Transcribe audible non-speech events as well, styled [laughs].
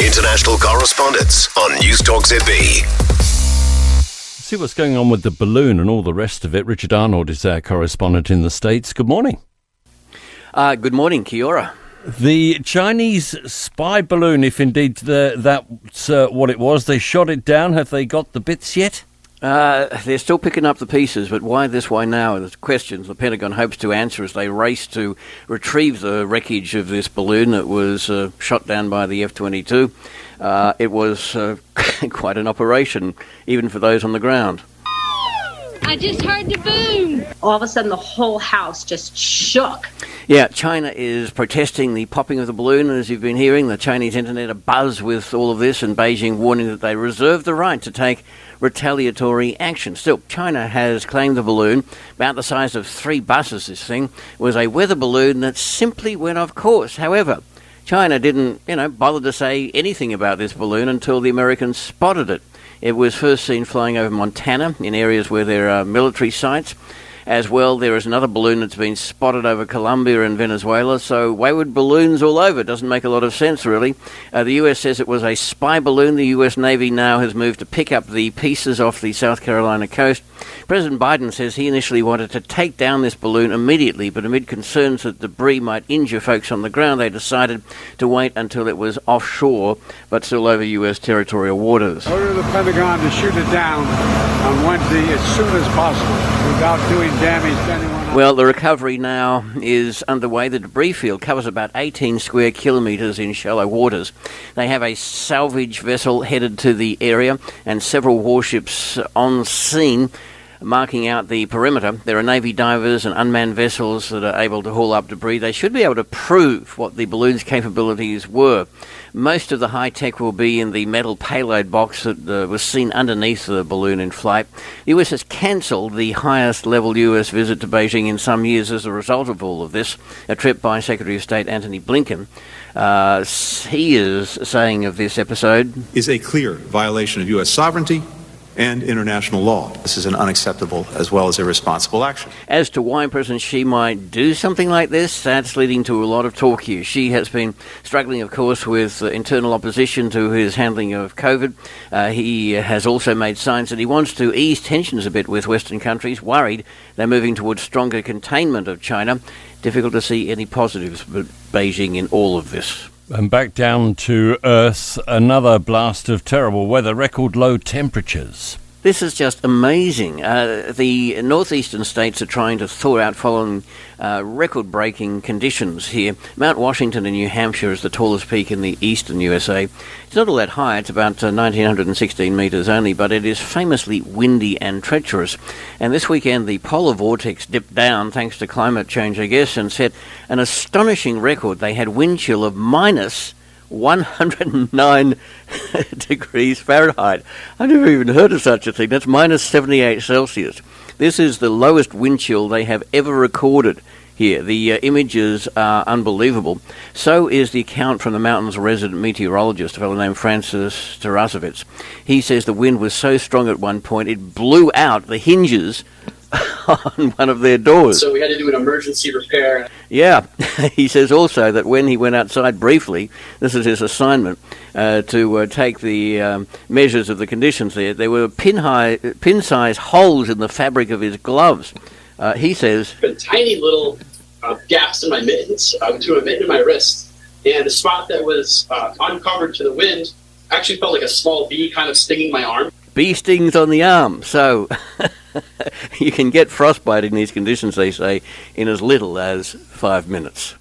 International correspondence on News Talk ZB. See what's going on with the balloon and all the rest of it. Richard Arnold is our correspondent in the States. Good morning. Uh, good morning, Kia The Chinese spy balloon, if indeed the, that's uh, what it was, they shot it down. Have they got the bits yet? Uh, they're still picking up the pieces, but why this, why now? The questions the Pentagon hopes to answer as they race to retrieve the wreckage of this balloon that was uh, shot down by the F 22. Uh, it was uh, [laughs] quite an operation, even for those on the ground. I just heard the boom. All of a sudden, the whole house just shook. Yeah, China is protesting the popping of the balloon, as you've been hearing. The Chinese internet abuzz with all of this, and Beijing warning that they reserve the right to take retaliatory action. Still, China has claimed the balloon, about the size of three buses, this thing, was a weather balloon that simply went off course. However, China didn't, you know, bother to say anything about this balloon until the Americans spotted it. It was first seen flying over Montana in areas where there are military sites. As well, there is another balloon that's been spotted over Colombia and Venezuela. So, wayward balloons all over. Doesn't make a lot of sense, really. Uh, the US says it was a spy balloon. The US Navy now has moved to pick up the pieces off the South Carolina coast. President Biden says he initially wanted to take down this balloon immediately, but amid concerns that debris might injure folks on the ground, they decided to wait until it was offshore, but still over US territorial waters. Order the Pentagon to shoot it down on Wednesday as soon as possible without doing damage to anyone. Well, the recovery now is underway. The debris field covers about 18 square kilometres in shallow waters. They have a salvage vessel headed to the area and several warships on scene marking out the perimeter. There are Navy divers and unmanned vessels that are able to haul up debris. They should be able to prove what the balloon's capabilities were. Most of the high tech will be in the metal payload box that uh, was seen underneath the balloon in flight. The US has cancelled the highest level US visit to Beijing in some years as a result of all of this. A trip by Secretary of State Antony Blinken. Uh, he is saying of this episode is a clear violation of U.S. sovereignty and international law. This is an unacceptable as well as irresponsible action. As to why President Xi might do something like this, that's leading to a lot of talk here. Xi has been struggling, of course, with uh, internal opposition to his handling of COVID. Uh, he has also made signs that he wants to ease tensions a bit with Western countries, worried they're moving towards stronger containment of China. Difficult to see any positives but Beijing in all of this. And back down to Earth, another blast of terrible weather, record low temperatures. This is just amazing. Uh, the northeastern states are trying to thaw out following uh, record breaking conditions here. Mount Washington in New Hampshire is the tallest peak in the eastern USA. It's not all that high, it's about uh, 1916 metres only, but it is famously windy and treacherous. And this weekend, the polar vortex dipped down thanks to climate change, I guess, and set an astonishing record. They had wind chill of minus 109 [laughs] degrees Fahrenheit. I've never even heard of such a thing. That's minus 78 Celsius. This is the lowest wind chill they have ever recorded here. The uh, images are unbelievable. So is the account from the mountain's resident meteorologist, a fellow named Francis Tarasiewicz. He says the wind was so strong at one point it blew out the hinges [laughs] on one of their doors. So we had to do an emergency repair. Yeah, [laughs] he says also that when he went outside briefly, this is his assignment, uh, to uh, take the um, measures of the conditions there, there were pin high, pin size holes in the fabric of his gloves. Uh, he says, tiny little uh, gaps in my mittens, uh, between my mitten and my wrist, and the spot that was uh, uncovered to the wind actually felt like a small bee kind of stinging my arm. Bee stings on the arm, so. [laughs] [laughs] you can get frostbite in these conditions, they say, in as little as five minutes.